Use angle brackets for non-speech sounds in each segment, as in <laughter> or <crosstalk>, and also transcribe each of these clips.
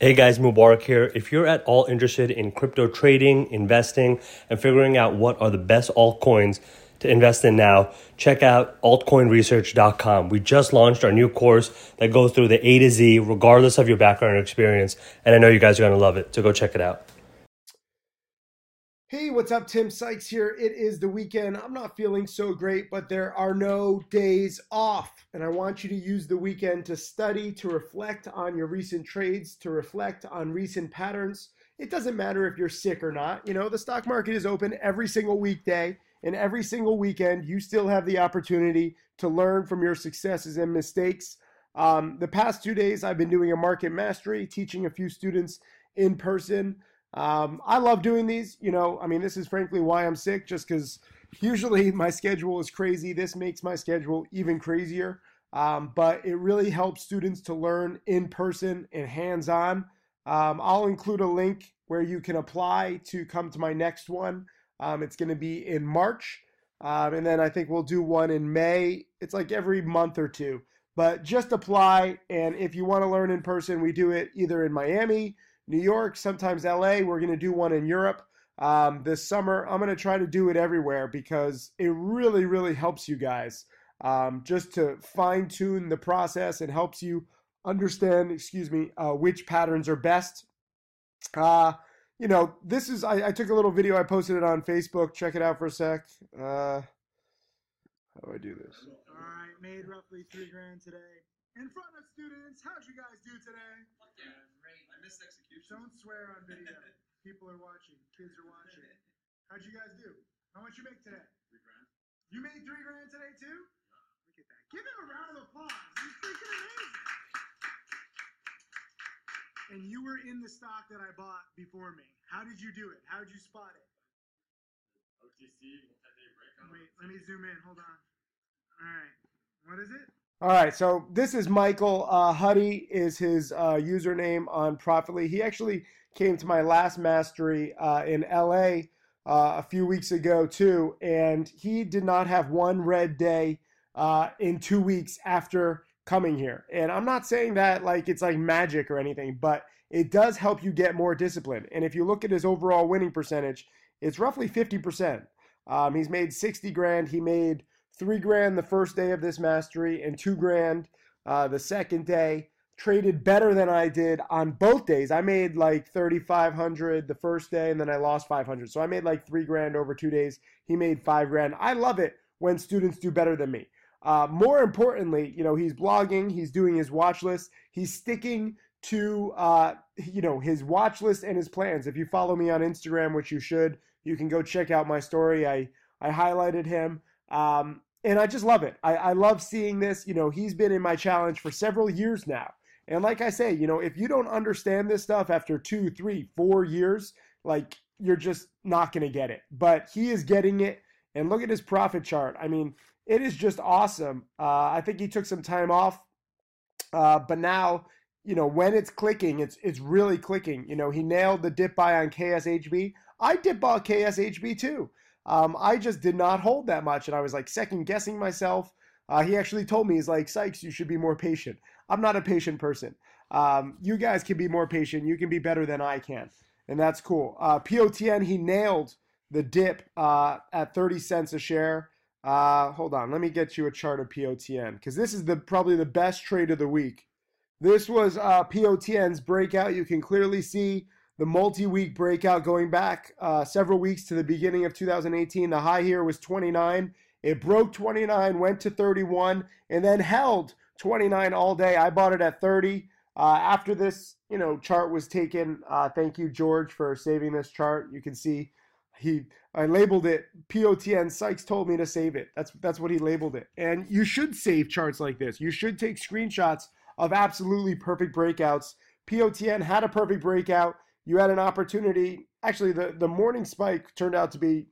Hey guys, Mubarak here. If you're at all interested in crypto trading, investing, and figuring out what are the best altcoins to invest in now, check out altcoinresearch.com. We just launched our new course that goes through the A to Z, regardless of your background or experience. And I know you guys are going to love it. So go check it out. Hey, what's up? Tim Sykes here. It is the weekend. I'm not feeling so great, but there are no days off. And I want you to use the weekend to study, to reflect on your recent trades, to reflect on recent patterns. It doesn't matter if you're sick or not. You know, the stock market is open every single weekday, and every single weekend, you still have the opportunity to learn from your successes and mistakes. Um, the past two days, I've been doing a market mastery, teaching a few students in person. Um, I love doing these. You know, I mean, this is frankly why I'm sick, just because usually <laughs> my schedule is crazy. This makes my schedule even crazier. Um, but it really helps students to learn in person and hands on. Um, I'll include a link where you can apply to come to my next one. Um, it's going to be in March. Um, and then I think we'll do one in May. It's like every month or two. But just apply. And if you want to learn in person, we do it either in Miami, New York, sometimes LA. We're going to do one in Europe um, this summer. I'm going to try to do it everywhere because it really, really helps you guys um, just to fine tune the process and helps you understand, excuse me, uh, which patterns are best. Uh, you know, this is, I, I, took a little video, I posted it on Facebook. Check it out for a sec. Uh, how do I do this? All right, made roughly three grand today. In front of students, how'd you guys do today? Yeah, great. Missed execution. Don't swear on video. <laughs> People are watching. Kids are watching. How'd you guys do? How much you make today? Three grand. You made three grand today too? Look at that. Give him a round of applause. He's freaking amazing. And you were in the stock that I bought before me. How did you do it? How did you spot it? OTC multi-day breakout. Wait, let me zoom in. Hold on. All right. What is it? All right, so this is Michael uh, Huddy is his uh, username on Profit.ly. He actually came to my last mastery uh, in LA uh, a few weeks ago too, and he did not have one red day uh, in two weeks after coming here. And I'm not saying that like it's like magic or anything, but it does help you get more discipline. And if you look at his overall winning percentage, it's roughly 50%. Um, he's made 60 grand. He made three grand the first day of this mastery and two grand uh, the second day. Traded better than I did on both days. I made like 3,500 the first day and then I lost 500. So I made like three grand over two days. He made five grand. I love it when students do better than me. Uh, more importantly, you know, he's blogging, he's doing his watch list, he's sticking to, uh, you know, his watch list and his plans. If you follow me on Instagram, which you should, you can go check out my story. I, I highlighted him. Um, and I just love it. I, I love seeing this. You know, he's been in my challenge for several years now. And like I say, you know, if you don't understand this stuff after two, three, four years, like you're just not going to get it. But he is getting it. And look at his profit chart. I mean, it is just awesome. Uh, I think he took some time off, uh, but now, you know, when it's clicking, it's it's really clicking. You know, he nailed the dip buy on KSHB. I dip bought KSHB too. Um, I just did not hold that much, and I was like second guessing myself. Uh, he actually told me, he's like, Sykes, you should be more patient. I'm not a patient person. Um, you guys can be more patient. You can be better than I can, and that's cool. Uh, POTN, he nailed the dip uh, at 30 cents a share. Uh, hold on, let me get you a chart of POTN because this is the probably the best trade of the week. This was uh, POTN's breakout. You can clearly see the multi-week breakout going back uh, several weeks to the beginning of 2018. The high here was 29. It broke 29, went to 31, and then held 29 all day. I bought it at 30. Uh, after this, you know, chart was taken. Uh, thank you, George, for saving this chart. You can see he I labeled it POTN. Sykes told me to save it. That's that's what he labeled it. And you should save charts like this. You should take screenshots of absolutely perfect breakouts. POTN had a perfect breakout you had an opportunity. Actually, the, the morning spike turned out to be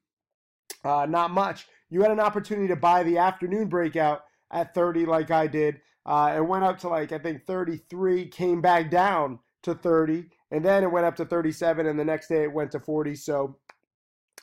uh, not much. You had an opportunity to buy the afternoon breakout at 30, like I did. Uh, it went up to like, I think 33, came back down to 30, and then it went up to 37, and the next day it went to 40. So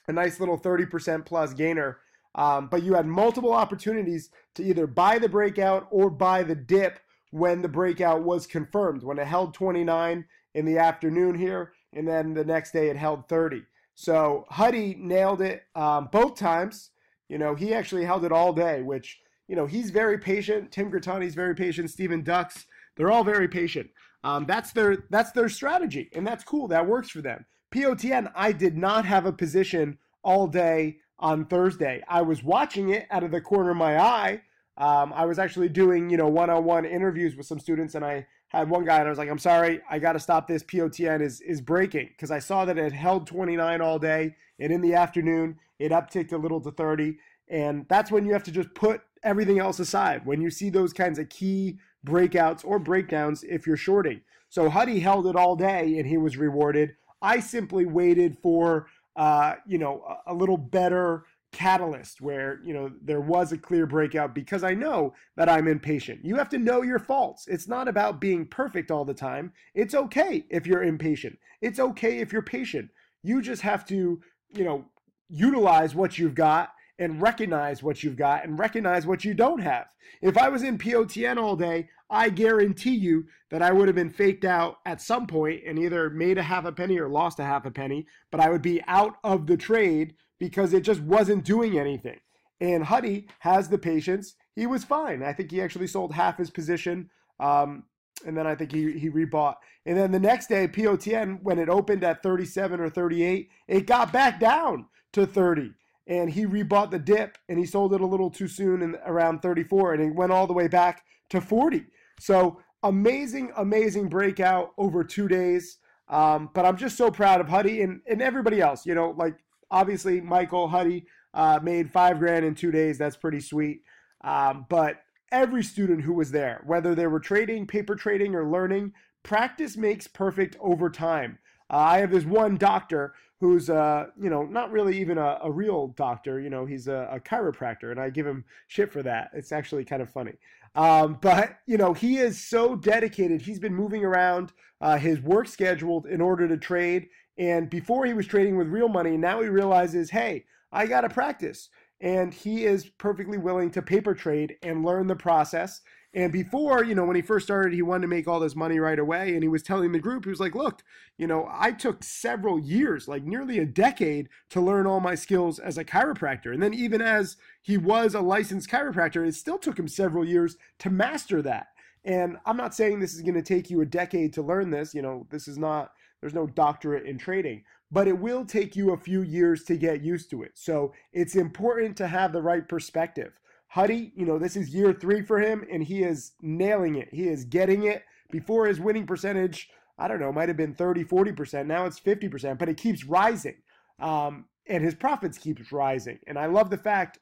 a nice little 30% plus gainer. Um, but you had multiple opportunities to either buy the breakout or buy the dip when the breakout was confirmed, when it held 29 in the afternoon here, and then the next day it held 30. So Huddy nailed it um, both times. You know, he actually held it all day, which, you know, he's very patient. Tim Grittani's very patient. Steven Dux, they're all very patient. Um, that's their that's their strategy, and that's cool. That works for them. POTN, I did not have a position all day on Thursday. I was watching it out of the corner of my eye. Um, I was actually doing, you know, one-on-one interviews with some students, and I had one guy, and I was like, "I'm sorry, I got to stop this. POTN is is breaking because I saw that it held 29 all day, and in the afternoon it upticked a little to 30, and that's when you have to just put everything else aside when you see those kinds of key breakouts or breakdowns if you're shorting. So Huddy held it all day, and he was rewarded. I simply waited for uh, you know a, a little better catalyst where you know there was a clear breakout because I know that I'm impatient. You have to know your faults. It's not about being perfect all the time. It's okay if you're impatient. It's okay if you're patient. You just have to, you know, utilize what you've got and recognize what you've got and recognize what you don't have. If I was in POTN all day, I guarantee you that I would have been faked out at some point and either made a half a penny or lost a half a penny, but I would be out of the trade because it just wasn't doing anything. And Huddy has the patience. He was fine. I think he actually sold half his position. Um, and then I think he, he rebought. And then the next day, POTN, when it opened at 37 or 38, it got back down to 30 and he rebought the dip and he sold it a little too soon and around 34 and it went all the way back to 40 so amazing amazing breakout over two days um, but i'm just so proud of huddy and, and everybody else you know like obviously michael huddy uh, made five grand in two days that's pretty sweet um, but every student who was there whether they were trading paper trading or learning practice makes perfect over time uh, I have this one doctor who's, uh, you know, not really even a, a real doctor. You know, he's a, a, chiropractor, and I give him shit for that. It's actually kind of funny. Um, but, you know, he is so dedicated. He's been moving around uh, his work schedule in order to trade. And before he was trading with real money, now he realizes, hey, I got to practice. And he is perfectly willing to paper trade and learn the process and before, you know, when he first started, he wanted to make all this money right away. And he was telling the group, he was like, look, you know, I took several years, like nearly a decade, to learn all my skills as a chiropractor. And then even as he was a licensed chiropractor, it still took him several years to master that. And I'm not saying this is going to take you a decade to learn this. You know, this is not, there's no doctorate in trading, but it will take you a few years to get used to it. So it's important to have the right perspective. Huddy, you know, this is year three for him, and he is nailing it. He is getting it. Before his winning percentage, I don't know, might have been 30, 40%. Now it's 50%, but it keeps rising. Um, and his profits keeps rising. And I love the fact,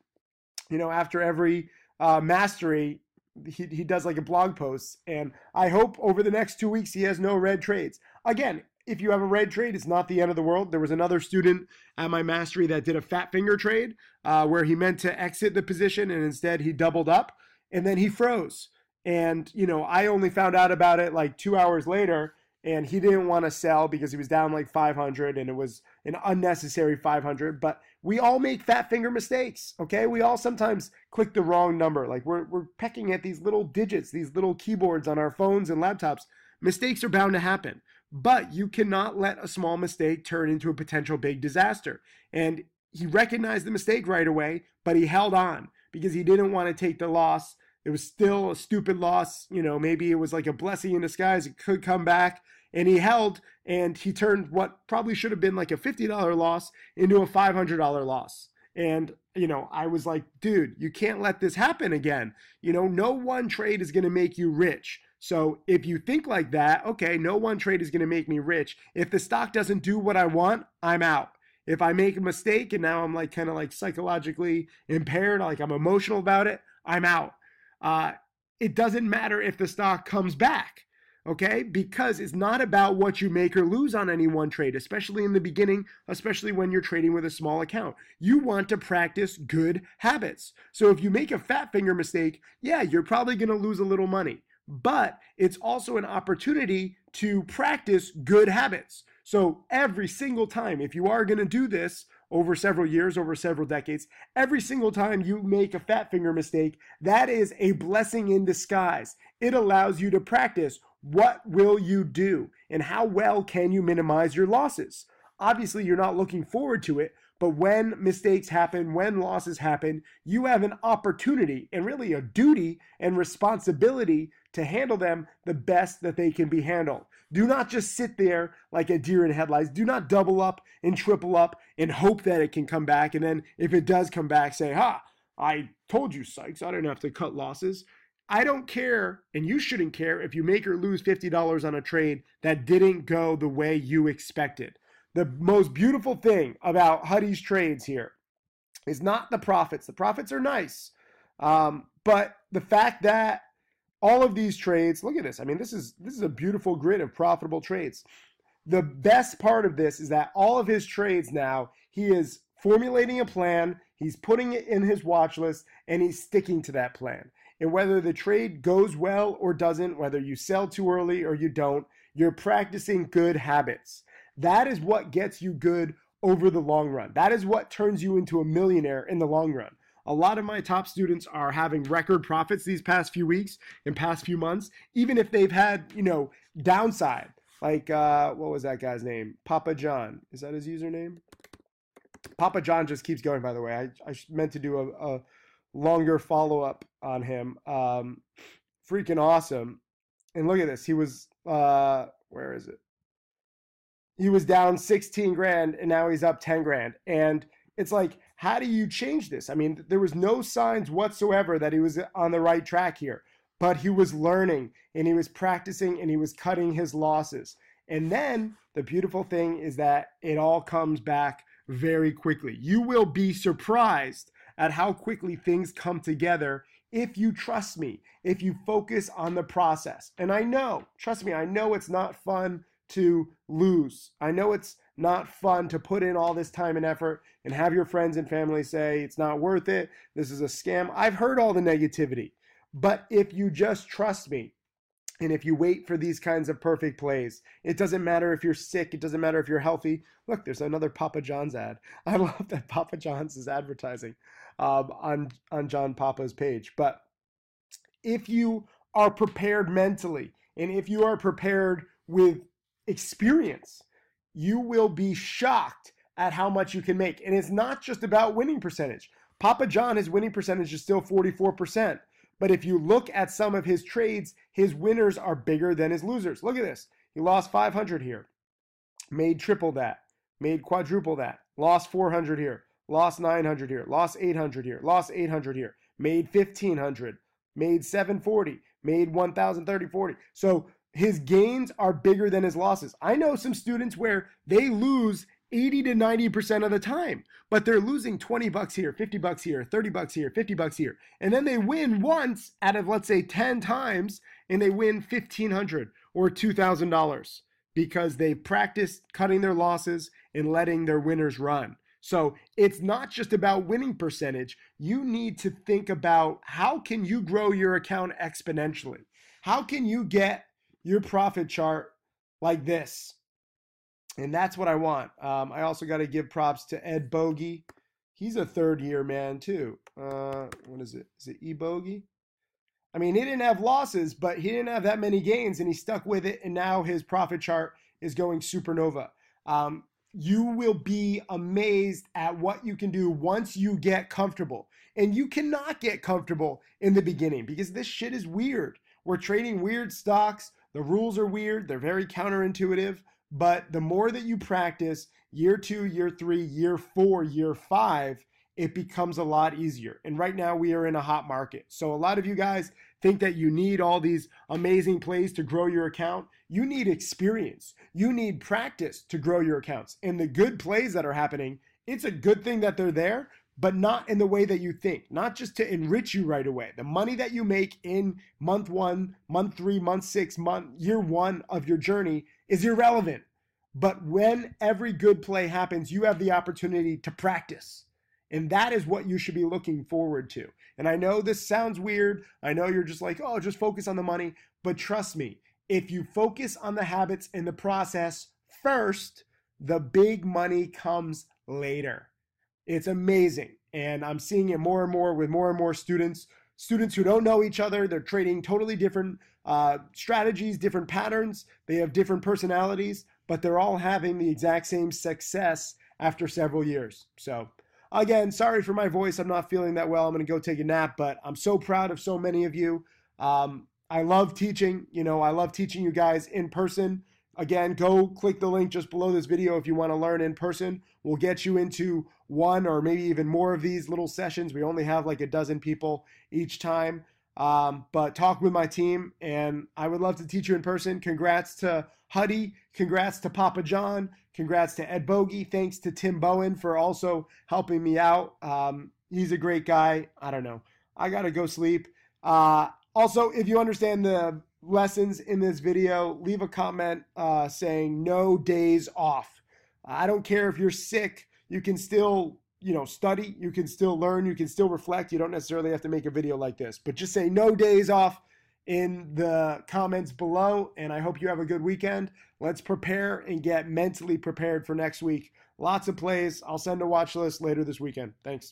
you know, after every uh, mastery, he, he does like a blog post. And I hope over the next two weeks he has no red trades. Again, if you have a red trade, it's not the end of the world. There was another student at my mastery that did a fat finger trade uh, where he meant to exit the position and instead he doubled up and then he froze. And, you know, I only found out about it like two hours later and he didn't want to sell because he was down like 500 and it was an unnecessary 500 but we all make fat finger mistakes okay? We all sometimes click the wrong number. Like we're, we're pecking at these little digits these little keyboards on our phones and laptops. Mistakes are bound to happen but you cannot let a small mistake turn into a potential big disaster. And he recognized the mistake right away, but he held on because he didn't want to take the loss. It was still a stupid loss. You know, maybe it was like a blessing in disguise. It could come back. And he held and he turned what probably should have been like a $50 loss into a $500 loss. And, you know, I was like, dude, you can't let this happen again. You know, no one trade is going to make you rich. So if you think like that, okay, no one trade is going to make me rich. If the stock doesn't do what I want, I'm out. If I make a mistake and now I'm like kind of like psychologically impaired, like I'm emotional about it, I'm out. Uh, it doesn't matter if the stock comes back, okay? Because it's not about what you make or lose on any one trade, especially in the beginning, especially when you're trading with a small account. You want to practice good habits. So if you make a fat finger mistake, yeah, you're probably going to lose a little money but it's also an opportunity to practice good habits. So every single time, if you are going to do this over several years, over several decades, every single time you make a fat finger mistake, that is a blessing in disguise. It allows you to practice what will you do and how well can you minimize your losses. Obviously, you're not looking forward to it, but when mistakes happen, when losses happen, you have an opportunity and really a duty and responsibility to handle them the best that they can be handled. Do not just sit there like a deer in headlights. Do not double up and triple up and hope that it can come back. And then if it does come back, say, ha, I told you, Sykes, I didn't have to cut losses. I don't care, and you shouldn't care if you make or lose $50 on a trade that didn't go the way you expected. The most beautiful thing about Huddy's trades here is not the profits. The profits are nice, um, but the fact that all of these trades, look at this. I mean, this is this is a beautiful grid of profitable trades. The best part of this is that all of his trades now, he is formulating a plan, he's putting it in his watch list, and he's sticking to that plan. And whether the trade goes well or doesn't, whether you sell too early or you don't, you're practicing good habits. That is what gets you good over the long run. That is what turns you into a millionaire in the long run. A lot of my top students are having record profits these past few weeks and past few months, even if they've had, you know, downside. Like, uh, what was that guy's name? Papa John. Is that his username? Papa John just keeps going, by the way. I, I meant to do a, a longer follow up on him. Um, freaking awesome. And look at this. He was, uh, where is it? He was down 16 grand and now he's up 10 grand. And it's like, how do you change this? I mean, there was no signs whatsoever that he was on the right track here, but he was learning and he was practicing and he was cutting his losses. And then the beautiful thing is that it all comes back very quickly. You will be surprised at how quickly things come together if you trust me, if you focus on the process. And I know, trust me, I know it's not fun to lose. I know it's not fun to put in all this time and effort and have your friends and family say it's not worth it. This is a scam. I've heard all the negativity. But if you just trust me, and if you wait for these kinds of perfect plays, it doesn't matter if you're sick, it doesn't matter if you're healthy. Look, there's another Papa John's ad. <laughs> I love that Papa John's is advertising um, on, on John Papa's page. But if you are prepared mentally, and if you are prepared with experience, you will be shocked at how much you can make. And it's not just about winning percentage. Papa John, his winning percentage is still 44%. But if you look at some of his trades, his winners are bigger than his losers. Look at this. He lost 500 here, made triple that, made quadruple that, lost 400 here, lost 900 here, lost 800 here, lost 800 here, made 1500, made 740, made 1030, 40. So his gains are bigger than his losses. I know some students where they lose 80 to 90% of the time, but they're losing 20 bucks here, 50 bucks here, 30 bucks here, 50 bucks here. And then they win once out of let's say 10 times and they win 1500 or $2000 because they practiced cutting their losses and letting their winners run. So, it's not just about winning percentage. You need to think about how can you grow your account exponentially? How can you get your profit chart like this. And that's what I want. Um, I also got to give props to Ed Bogey. He's a third year man too. Uh, what is it? Is it E Bogey? I mean, he didn't have losses, but he didn't have that many gains, and he stuck with it. And now his profit chart is going supernova. Um, you will be amazed at what you can do once you get comfortable. And you cannot get comfortable in the beginning because this shit is weird. We're trading weird stocks. The rules are weird, they're very counterintuitive, but the more that you practice, year two, year three, year four, year five, it becomes a lot easier. And right now we are in a hot market. So a lot of you guys think that you need all these amazing plays to grow your account. You need experience. You need practice to grow your accounts. And the good plays that are happening, it's a good thing that they're there, but not in the way that you think, not just to enrich you right away. The money that you make in month one, month three, month six, month, year one of your journey is irrelevant. But when every good play happens, you have the opportunity to practice. And that is what you should be looking forward to. And I know this sounds weird. I know you're just like, oh, just focus on the money. But trust me, if you focus on the habits and the process first, the big money comes later. It's amazing. And I'm seeing it more and more with more and more students. Students who don't know each other, they're trading totally different uh, strategies, different patterns. They have different personalities, but they're all having the exact same success after several years. So, again, sorry for my voice. I'm not feeling that well. I'm going to go take a nap, but I'm so proud of so many of you. Um, I love teaching. You know, I love teaching you guys in person. Again, go click the link just below this video if you want to learn in person. We'll get you into one or maybe even more of these little sessions. We only have like a dozen people each time. Um, but talk with my team, and I would love to teach you in person. Congrats to Huddy. Congrats to Papa John. Congrats to Ed Bogey. Thanks to Tim Bohen for also helping me out. Um, he's a great guy. I don't know. I got to go sleep. Uh, also, if you understand the lessons in this video, leave a comment uh, saying no days off. I don't care if you're sick, you can still you know study you can still learn you can still reflect you don't necessarily have to make a video like this but just say no days off in the comments below and i hope you have a good weekend. Let's prepare and get mentally prepared for next week. Lots of plays. I'll send a watch list later this weekend. Thanks